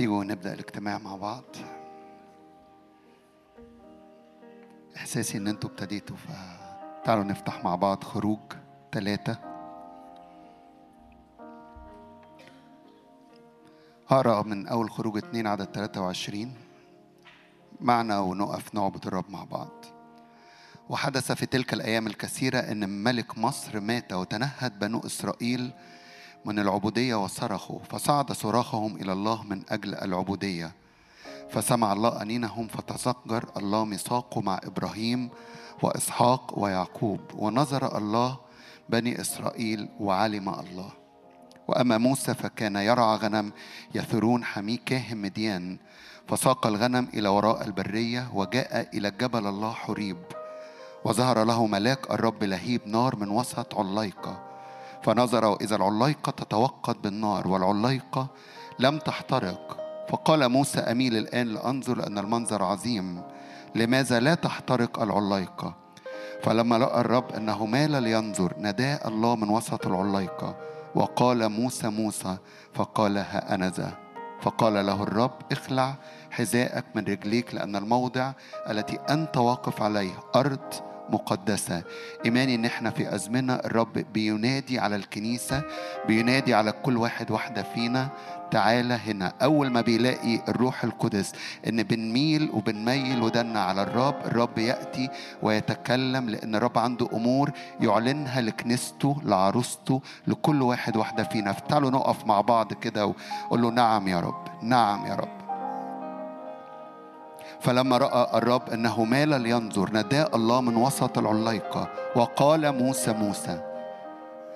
تيجوا نبدأ الاجتماع مع بعض. إحساسي إن أنتوا ابتديتوا فتعالوا نفتح مع بعض خروج ثلاثة هقرأ من أول خروج اتنين عدد 23 معنا ونقف نعبد الرب مع بعض. وحدث في تلك الأيام الكثيرة أن ملك مصر مات وتنهد بنو إسرائيل من العبودية وصرخوا فصعد صراخهم إلى الله من أجل العبودية. فسمع الله أنينهم فتذكر الله ميثاقه مع إبراهيم وإسحاق ويعقوب ونظر الله بني إسرائيل وعلم الله. وأما موسى فكان يرعى غنم يثرون حمي كاهن مديان فساق الغنم إلى وراء البرية وجاء إلى جبل الله حريب وظهر له ملاك الرب لهيب نار من وسط عليقة. فنظر وإذا العليقة تتوقد بالنار والعليقة لم تحترق. فقال موسى أميل الآن لأنظر لأن المنظر عظيم لماذا لا تحترق العليقة فلما رأى الرب أنه مال لينظر نداء الله من وسط العليقة وقال موسى موسى فقال ها أنا ذا. فقال له الرب اخلع حذاءك من رجليك لأن الموضع التي أنت واقف عليه أرض مقدسة. إيماني إن إحنا في أزمنة الرب بينادي على الكنيسة بينادي على كل واحد واحدة فينا. تعالى هنا. أول ما بيلاقي الروح القدس إن بنميل وبنميل ودنا على الرب الرب يأتي ويتكلم لأن الرب عنده أمور يعلنها لكنيسته لعروسته لكل واحد واحدة فينا. فتعالوا نقف مع بعض كده وقول له نعم يا رب نعم يا رب. فلما رأى الرب أنه مال لينظر نداء الله من وسط العليقة وقال موسى موسى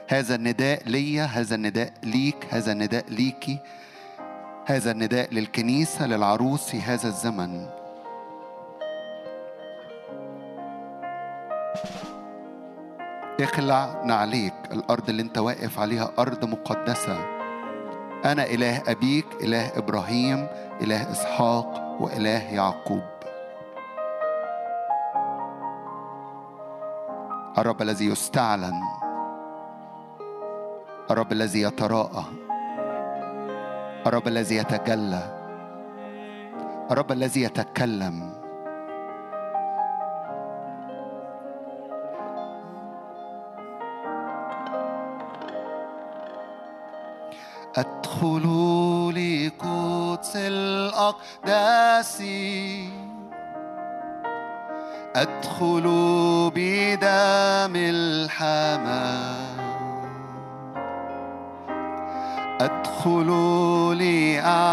هذا النداء ليا هذا النداء ليك هذا النداء ليكي هذا النداء للكنيسة للعروس في هذا الزمن. اخلع نعليك الأرض اللي أنت واقف عليها أرض مقدسة. أنا إله أبيك إله إبراهيم إله إسحاق وإله يعقوب. الرب الذي يستعلن. الرب الذي يتراءى. الرب الذي يتجلى. الرب الذي يتكلم. ادخلوا لقدس الأقداس. ادخلوا بدم الحمام. ادخلوا لأعبدك.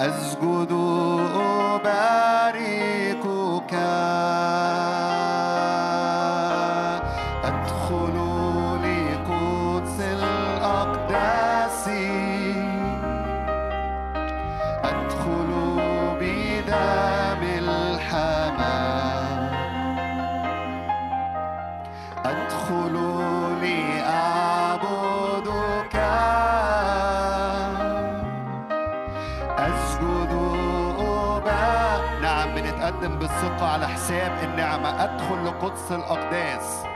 أسجد أباركك. بالثقة على حساب النعمة. أدخل لقدس الأقداس.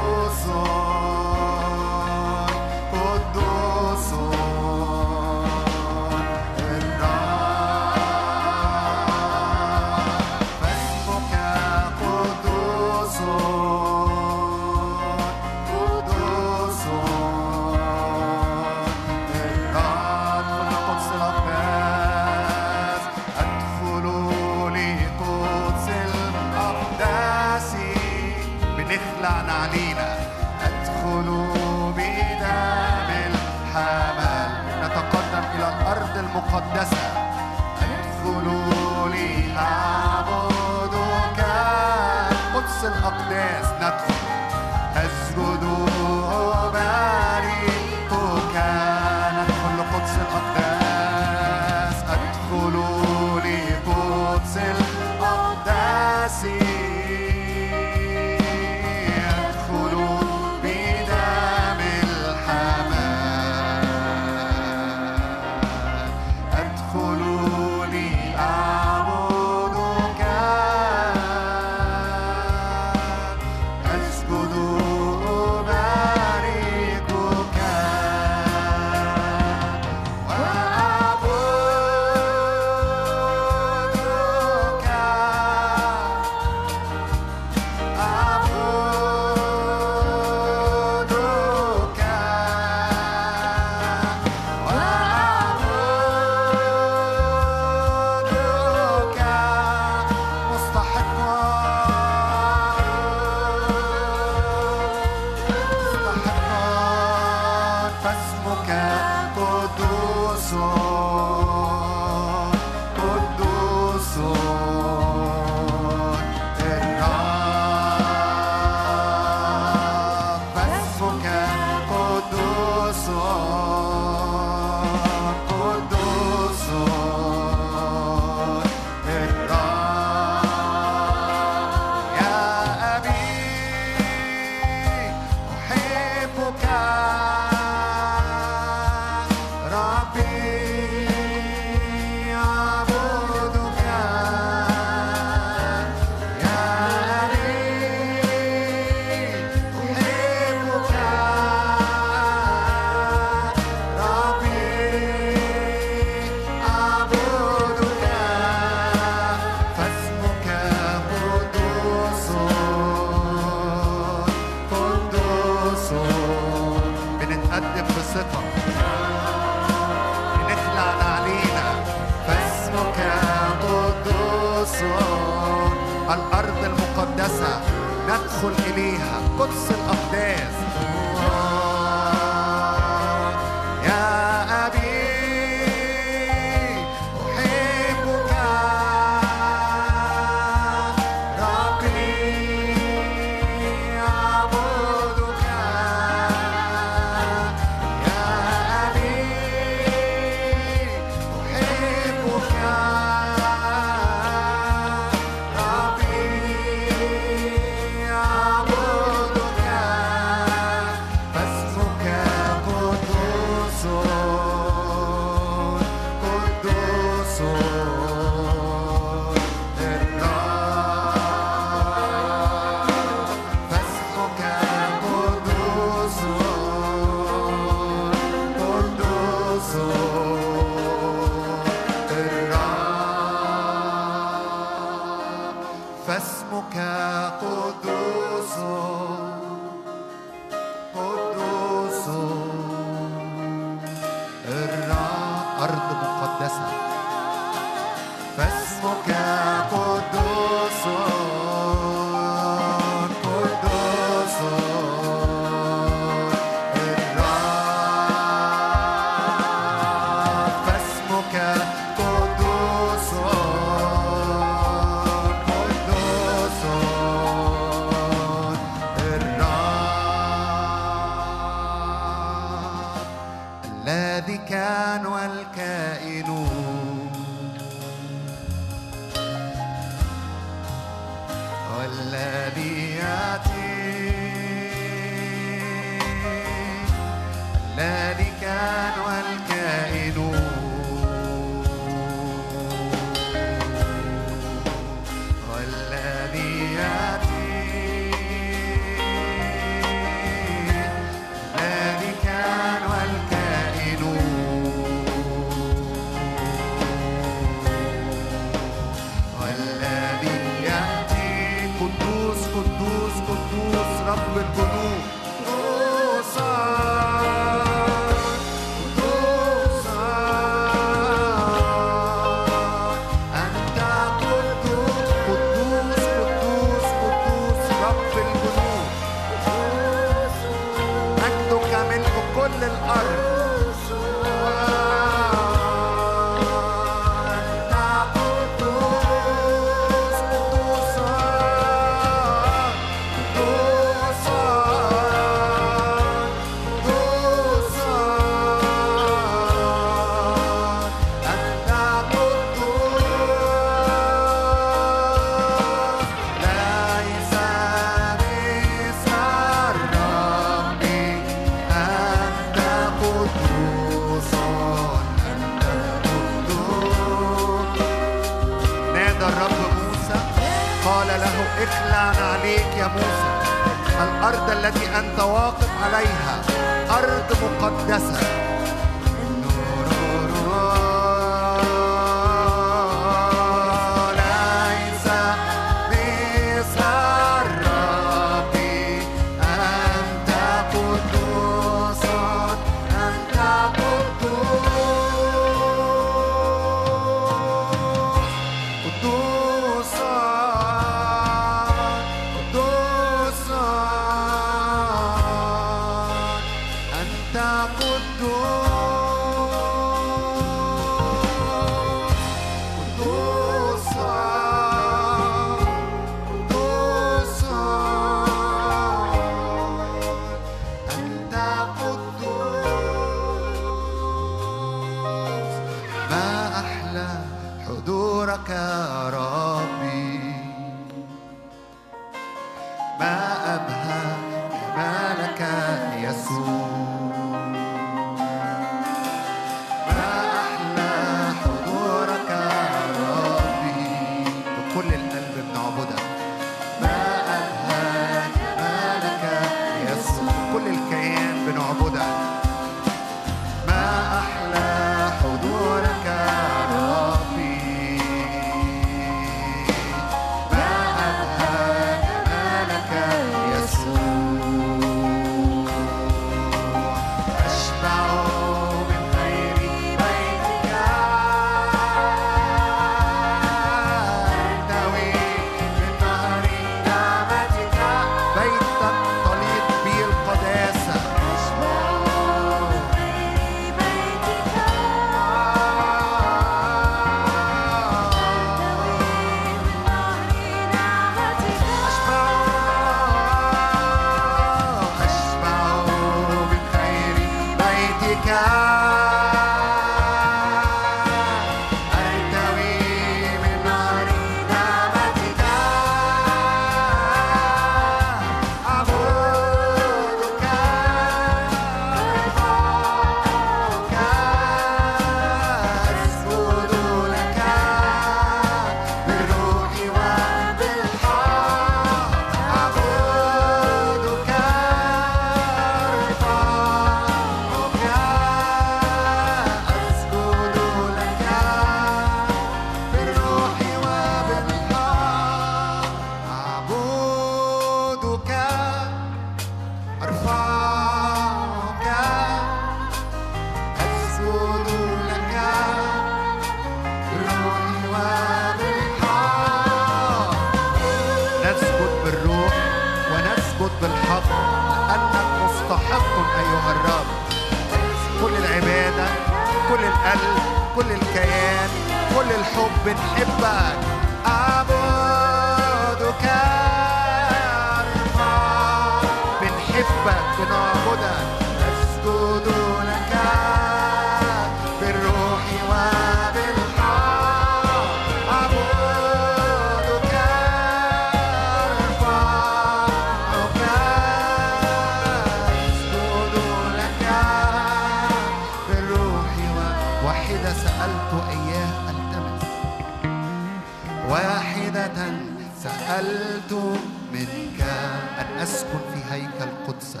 أسكن في هيكل قدسك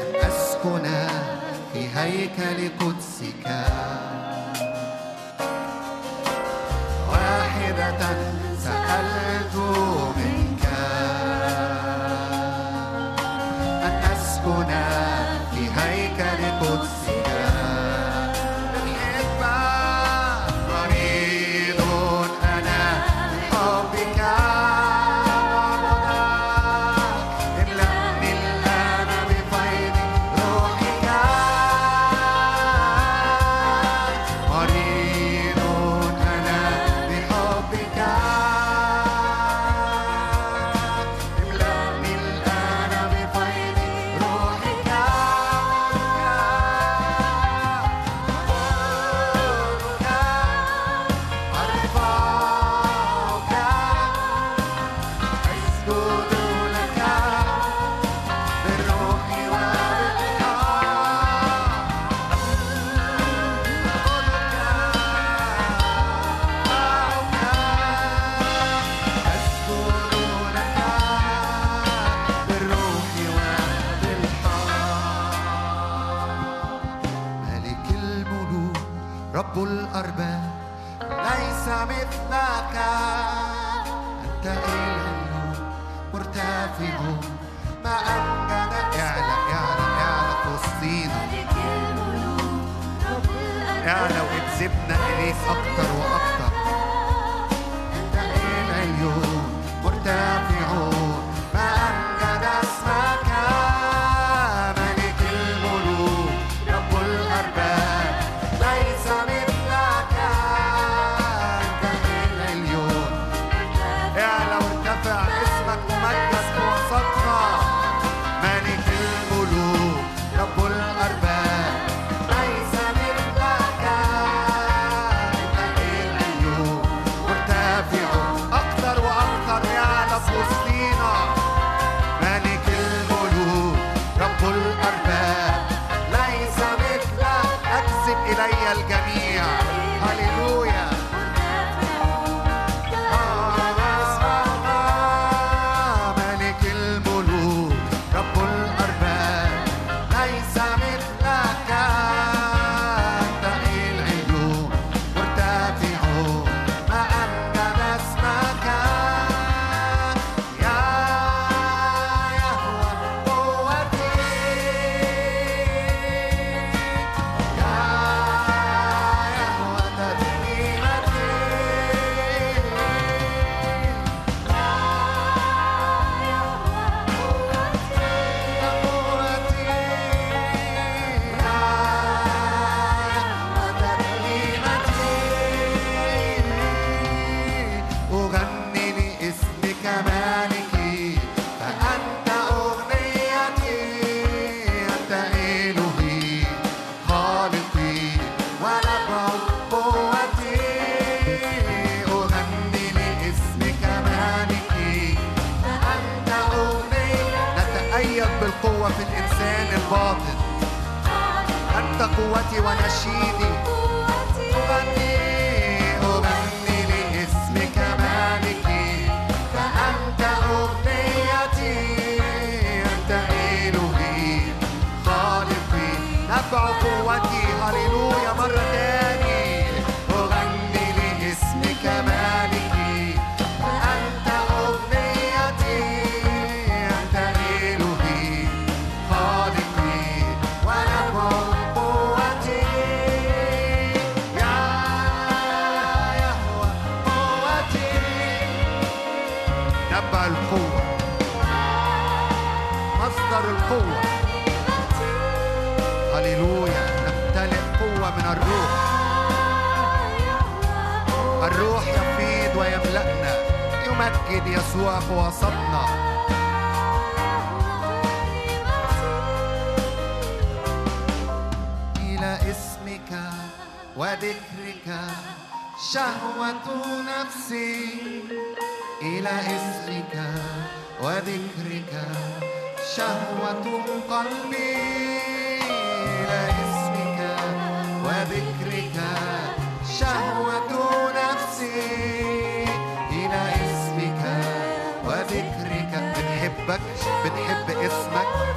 أن أسكن في هيكل قدسك واحدة سألت في الإنسان الباطن. أنت قوتي ونشيدي. تغني نجد يسوع في وسطنا إلى اسمك وذكرك شهوة نفسي إلى اسمك وذكرك شهوة قلبي إلى اسمك وذكرك بنحب اسمك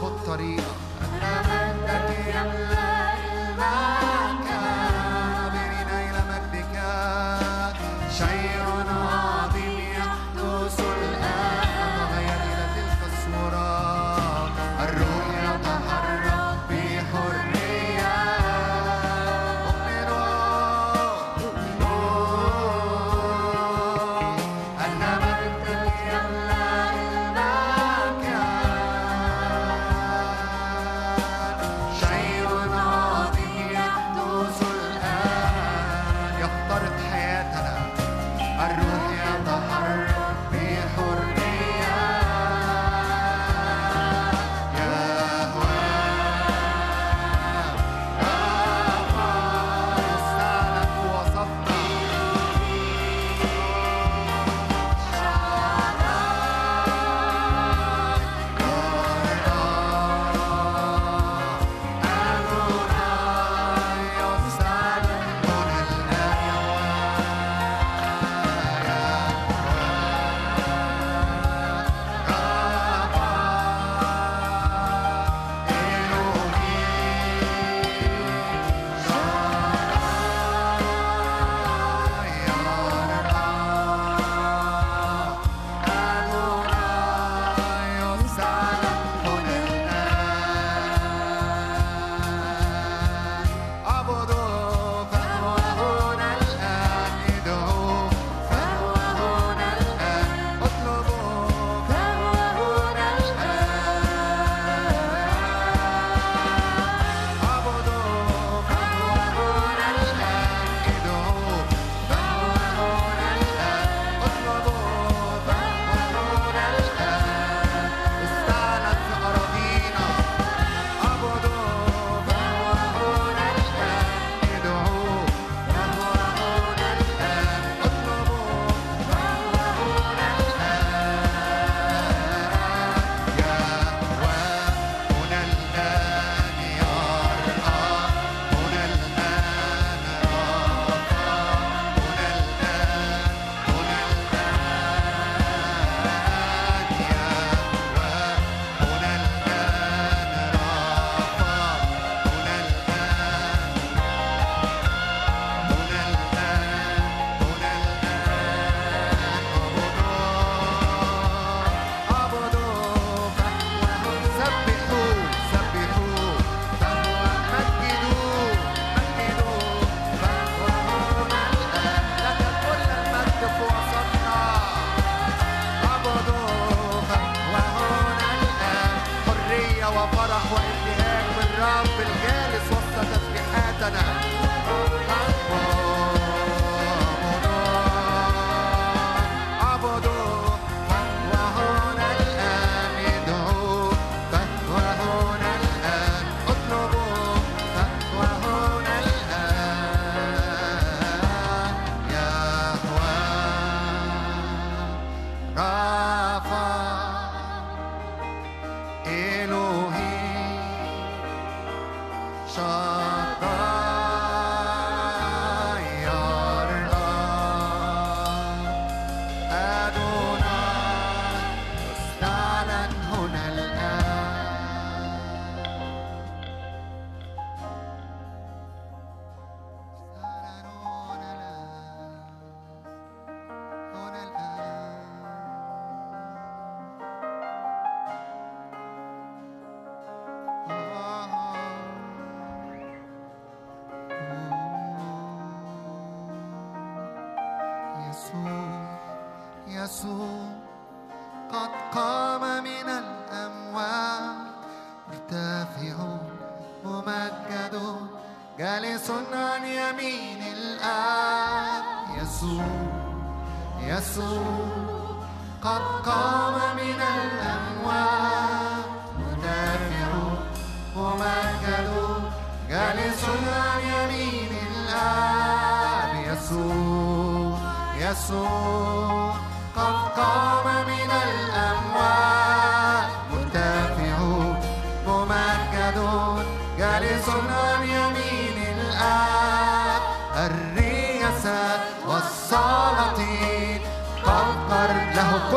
خد طريقة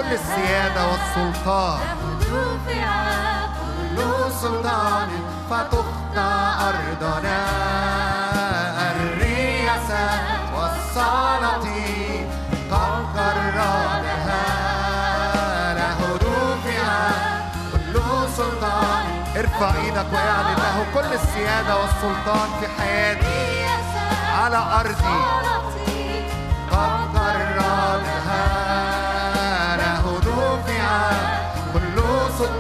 كل السيادة والسلطان. له دفع كل سلطان فتخضع أرضنا. الرياسة والسلاطين قد قررناها له دفع كل سلطان. ارفع إيدك وأعلن له كل السيادة والسلطان في حياتي. على أرضي.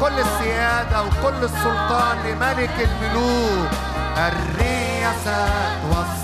كل السيادة وكل السلطان لملك الملوك. الرياسات والسلطان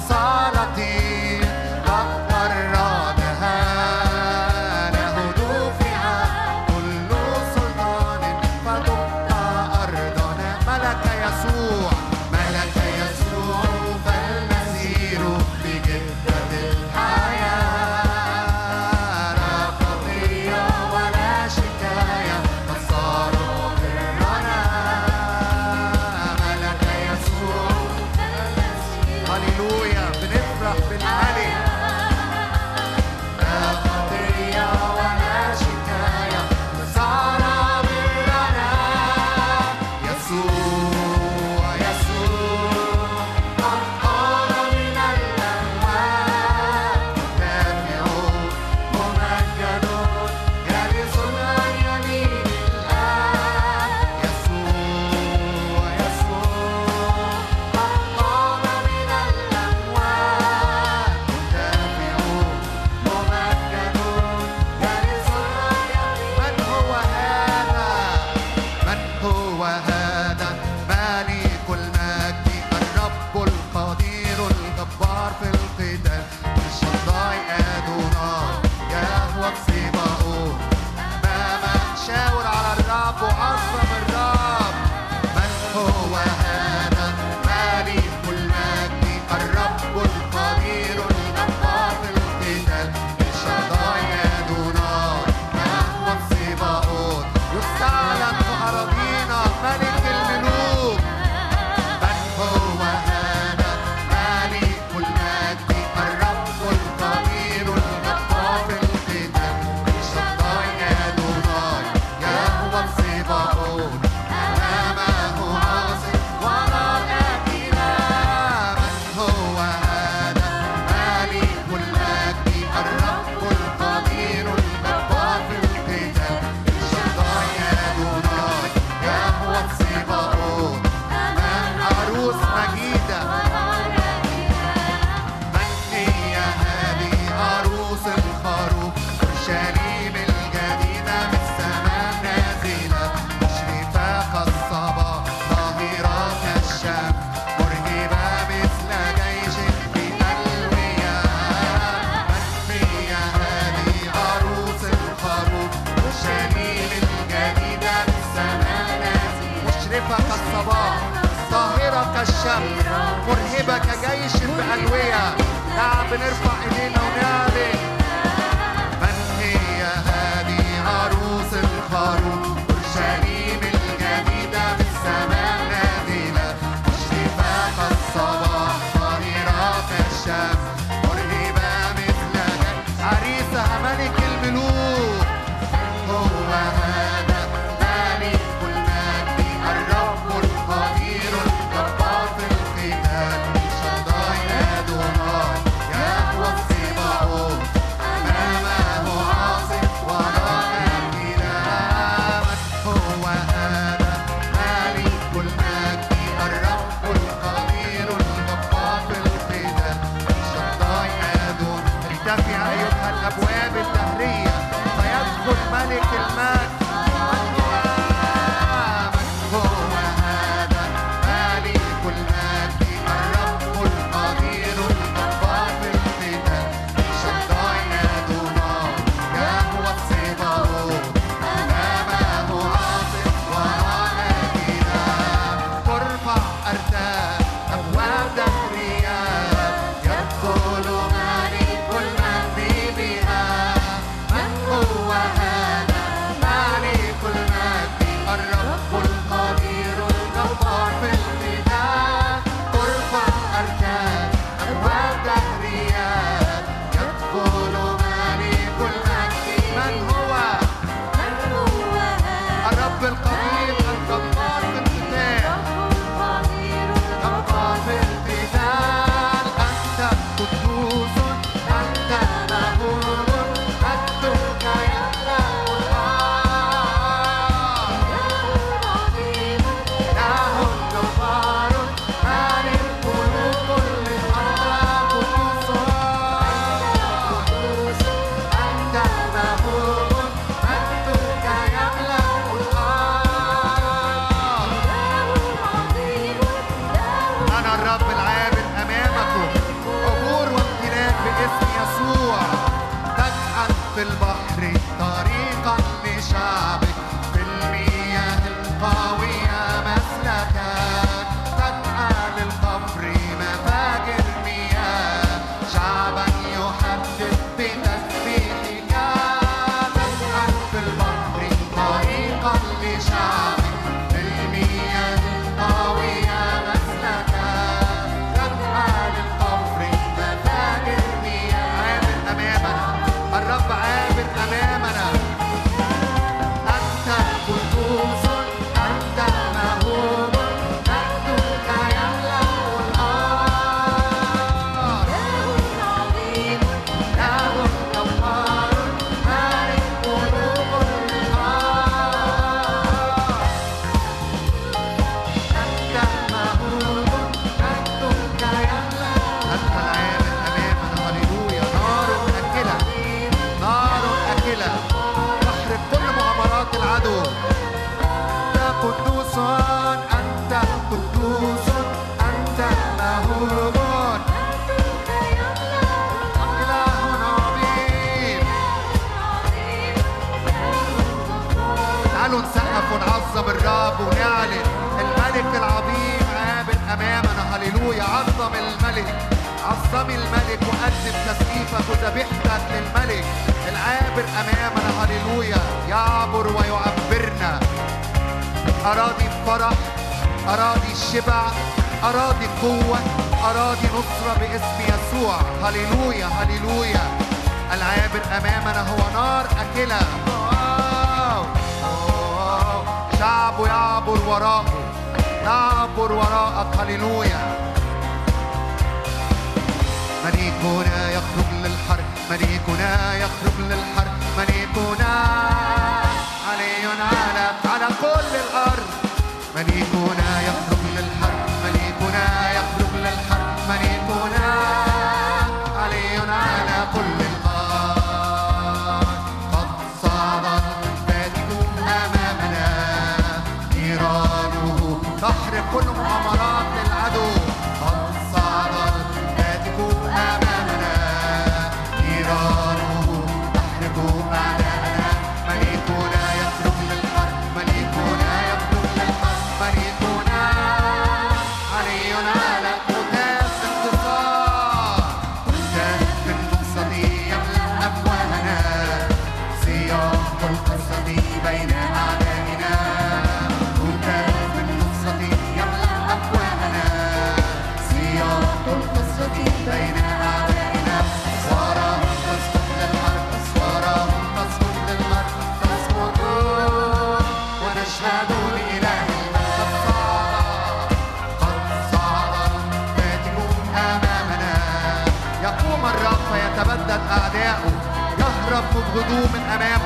الشر مرهبة كجيش بألوية. نعم بنرفع إيدينا ونعلن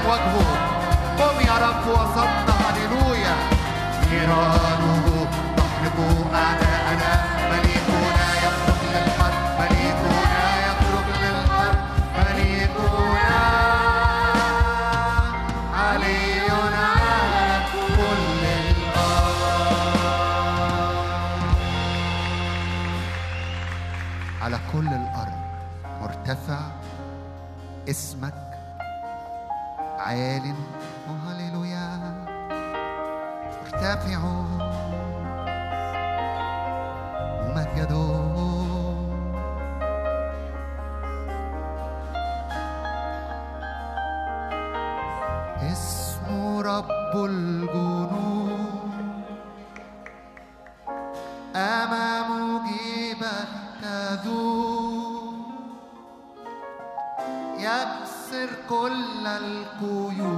وجهه. قم يا رب وسطنا هللويا. يرام عيال هللويا ارتفع مجده اسم رب الجنود. كل القيود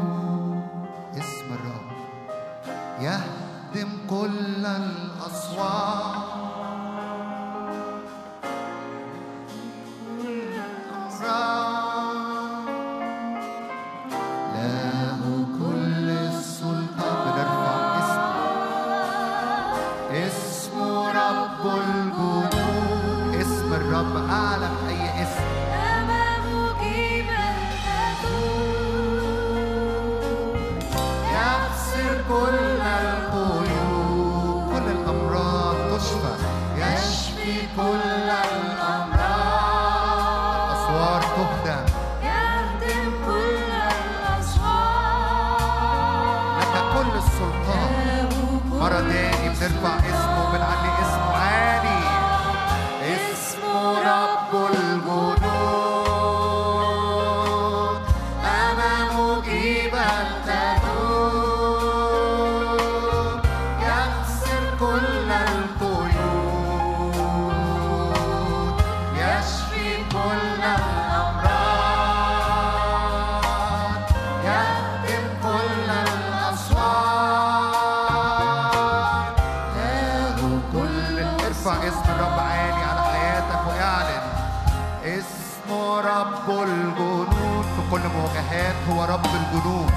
هو رب الجنود في كل مواجهات هو رب الجنود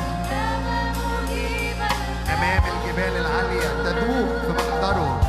أمام الجبال العالية تدوب في مقدره.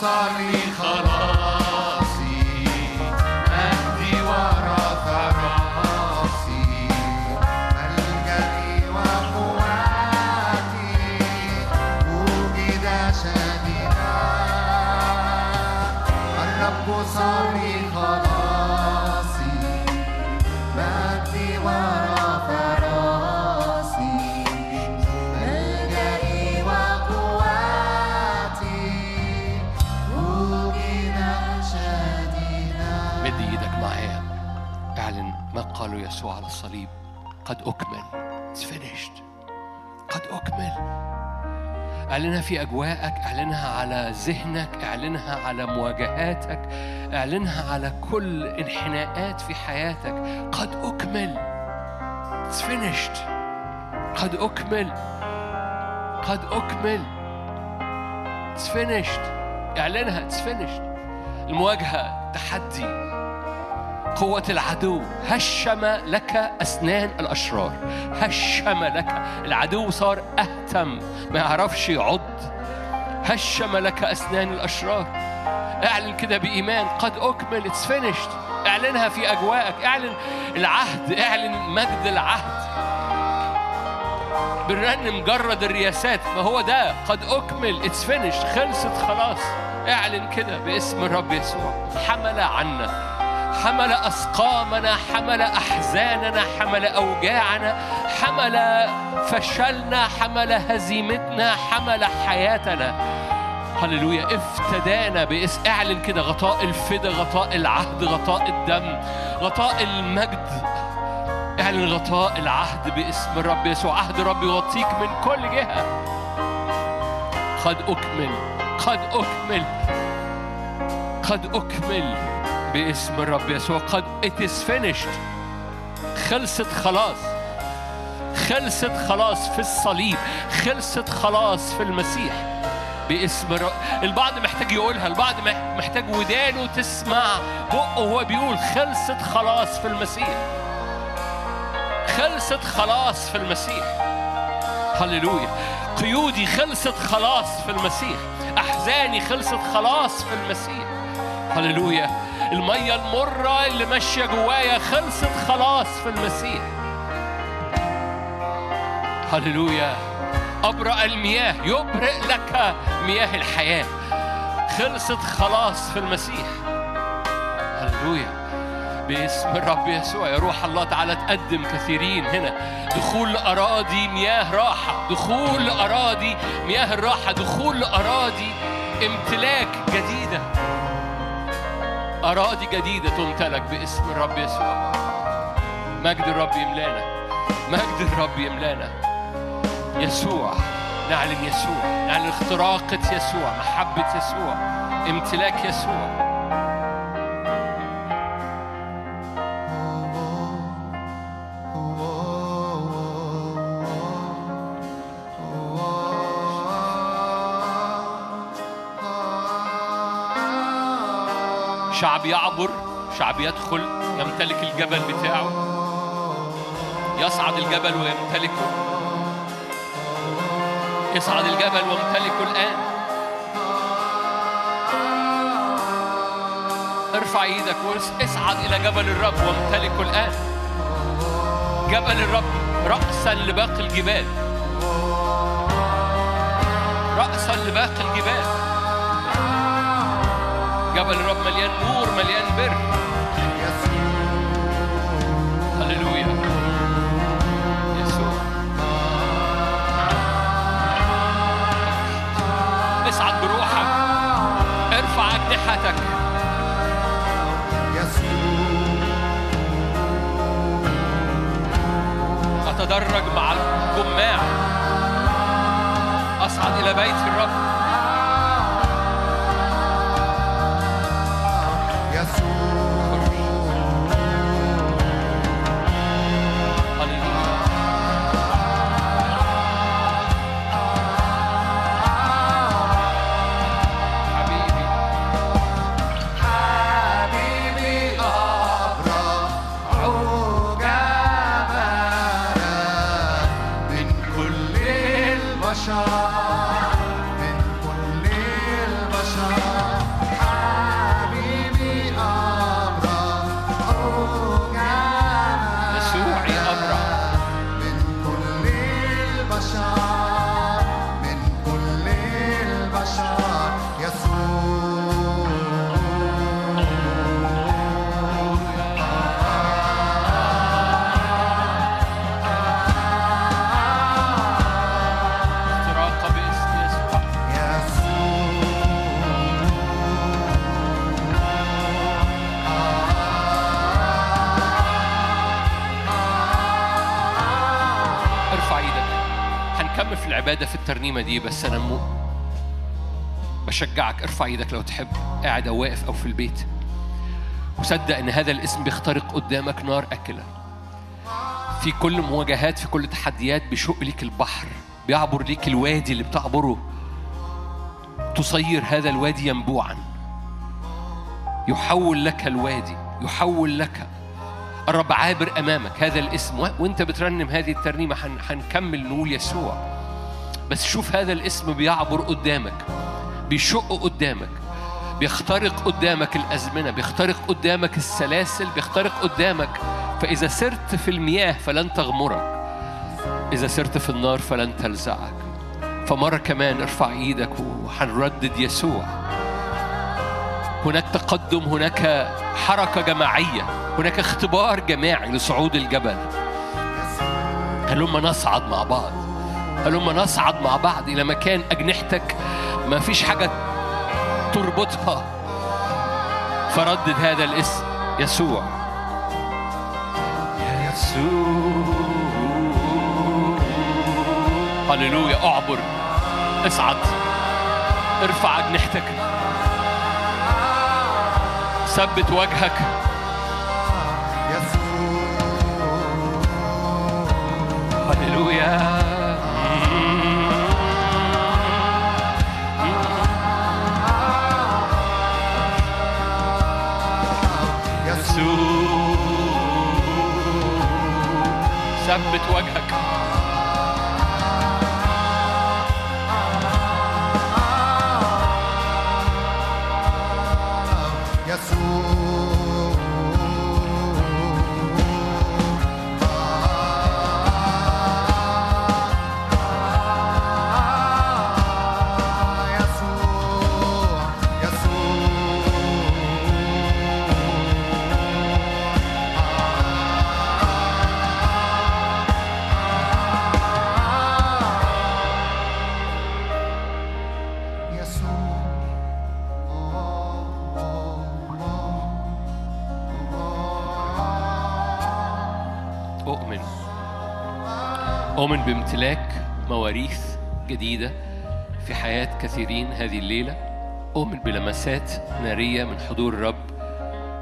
صار لي خلاصي قد أكمل. It's finished. قد أكمل. اعلنها في أجواءك اعلنها على ذهنك اعلنها على مواجهاتك اعلنها على كل انحناءات في حياتك. قد أكمل. It's finished. قد أكمل. قد أكمل. It's finished. اعلنها. It's finished. المواجهة تحدي. قوة العدو. هشم لك أسنان الأشرار. هشم لك. العدو صار أهتم. ما يعرفش يعض. هشم لك أسنان الأشرار. اعلن كده بإيمان. قد أكمل. it's finished. اعلنها في أجواءك. اعلن العهد. اعلن مجد العهد. بنرنم مجرد الرياسات. ما هو ده. قد أكمل. it's finished. خلصت خلاص. اعلن كده باسم الرب يسوع. حمل عنا. حمل أسقامنا حمل أحزاننا حمل أوجاعنا حمل فشلنا حمل هزيمتنا حمل حياتنا. هللويا. افتدانا باسم اعلن كده غطاء الفدا غطاء العهد غطاء الدم غطاء المجد. اعلن غطاء العهد بإسم الرب يسوع. عهد الرب يغطيك من كل جهة. قد أكمل قد أكمل قد أكمل. باسم الرب يسوع. قد it is finished. خلصت خلاص. خلصت خلاص في الصليب. خلصت خلاص في المسيح. باسم الرب البعض محتاج يقولها البعض مح- محتاج ودانه تسمع. بقه وهو بيقول خلصت خلاص في المسيح. خلصت خلاص في المسيح. هللويا. قيودي خلصت خلاص في المسيح. أحزاني خلصت خلاص في المسيح. هللويا. المية المرة اللي ماشية جوايا خلصت خلاص في المسيح. هللويا. أبرأ المياه. يبرئ لك مياه الحياة. خلصت خلاص في المسيح. هللويا. باسم الرب يسوع. يا روح الله تعالى تقدم كثيرين هنا. دخول لأراضي مياه راحة. دخول لأراضي مياه الراحة دخول لأراضي امتلاك جديدة. أراضي جديدة تمتلك باسم الرب يسوع. مجد الرب يملانا. مجد الرب يملانا. يسوع نعلن يسوع. نعلن اختراقة يسوع محبة يسوع امتلاك يسوع. شعب يعبر شعب يدخل يمتلك الجبل بتاعه. يصعد الجبل ويمتلكه. يصعد الجبل وامتلكه الآن. ارفع إيدك واصعد إلى جبل الرب وامتلكه الآن. جبل الرب رأسا لباقي الجبال. رأسا لباقي الجبال. جبل الرب مليان نور مليان بر. هللويا. يسوع. اصعد بروحك. ارفع أجنحتك. أتدرج مع الجماع. اصعد إلى بيت الرب. العبادة في الترنيمة دي بس أنا مو بشجعك ارفع إيدك لو تحب. قاعد أو واقف أو في البيت. وصدق إن هذا الاسم بيخترق قدامك نار أكلة. في كل مواجهات في كل تحديات بيشق ليك البحر بيعبر ليك الوادي اللي بتعبره. تصير هذا الوادي ينبوعا. يحول لك الوادي يحول لك الرب عابر أمامك. هذا الاسم وأنت بترنم هذه الترنيمة هن- هنكمل نقول يسوع. بس شوف هذا الاسم بيعبر قدامك بيشق قدامك بيخترق قدامك الأزمنة بيخترق قدامك السلاسل بيخترق قدامك. فإذا سرت في المياه فلن تغمرك إذا سرت في النار فلن تلزعك. فمرة كمان ارفع إيدك وهنردد يسوع. هناك تقدم هناك حركة جماعية هناك اختبار جماعي لصعود الجبل. هلما نصعد مع بعض. هلما نصعد مع بعض إلى مكان أجنحتك. ما فيش حاجة تربطها. فردد هذا الاسم يسوع. يسوع. هللويا أعبر. اصعد. ارفع أجنحتك. ثبت وجهك. هللويا. ثبت وجهك. أؤمن بامتلاك مواريث جديدة في حياة كثيرين هذه الليلة أؤمن بلمسات نارية من حضور الرب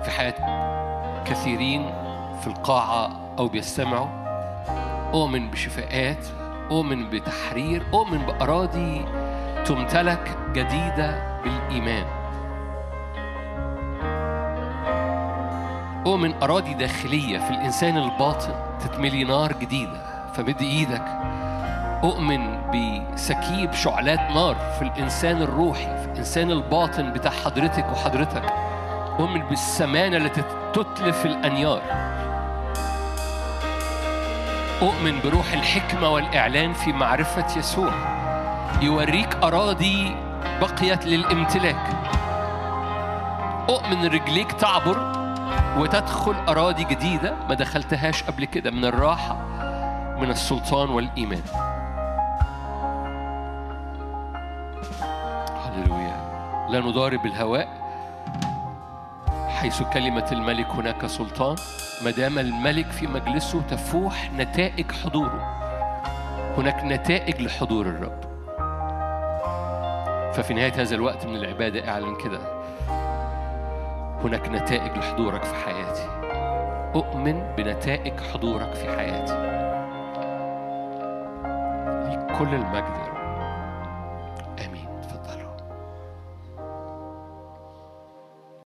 في حياة كثيرين في القاعة أو بيستمعوا. أؤمن بشفاءات أؤمن بتحرير أؤمن بأراضي تمتلك جديدة بالإيمان. أؤمن أراضي داخلية في الإنسان الباطن تتملي نار جديدة. فمد إيدك. أؤمن بسكيب شعلات نار في الإنسان الروحي في الإنسان الباطن بتاع حضرتك وحضرتك. أؤمن بالسمانة التي تتلف الأنيار. أؤمن بروح الحكمة والإعلان في معرفة يسوع. يوريك أراضي بقيت للامتلاك. أؤمن رجليك تعبر وتدخل أراضي جديدة ما دخلتهاش قبل كده من الراحة من السلطان والإيمان. هللويا. لا نضارب الهواء حيث كلمة الملك هناك سلطان. ما دام الملك في مجلسه تفوح نتائج حضوره. هناك نتائج لحضور الرب. ففي نهاية هذا الوقت من العبادة أعلن كده. هناك نتائج لحضورك في حياتي. أؤمن بنتائج حضورك في حياتي. كل المجد.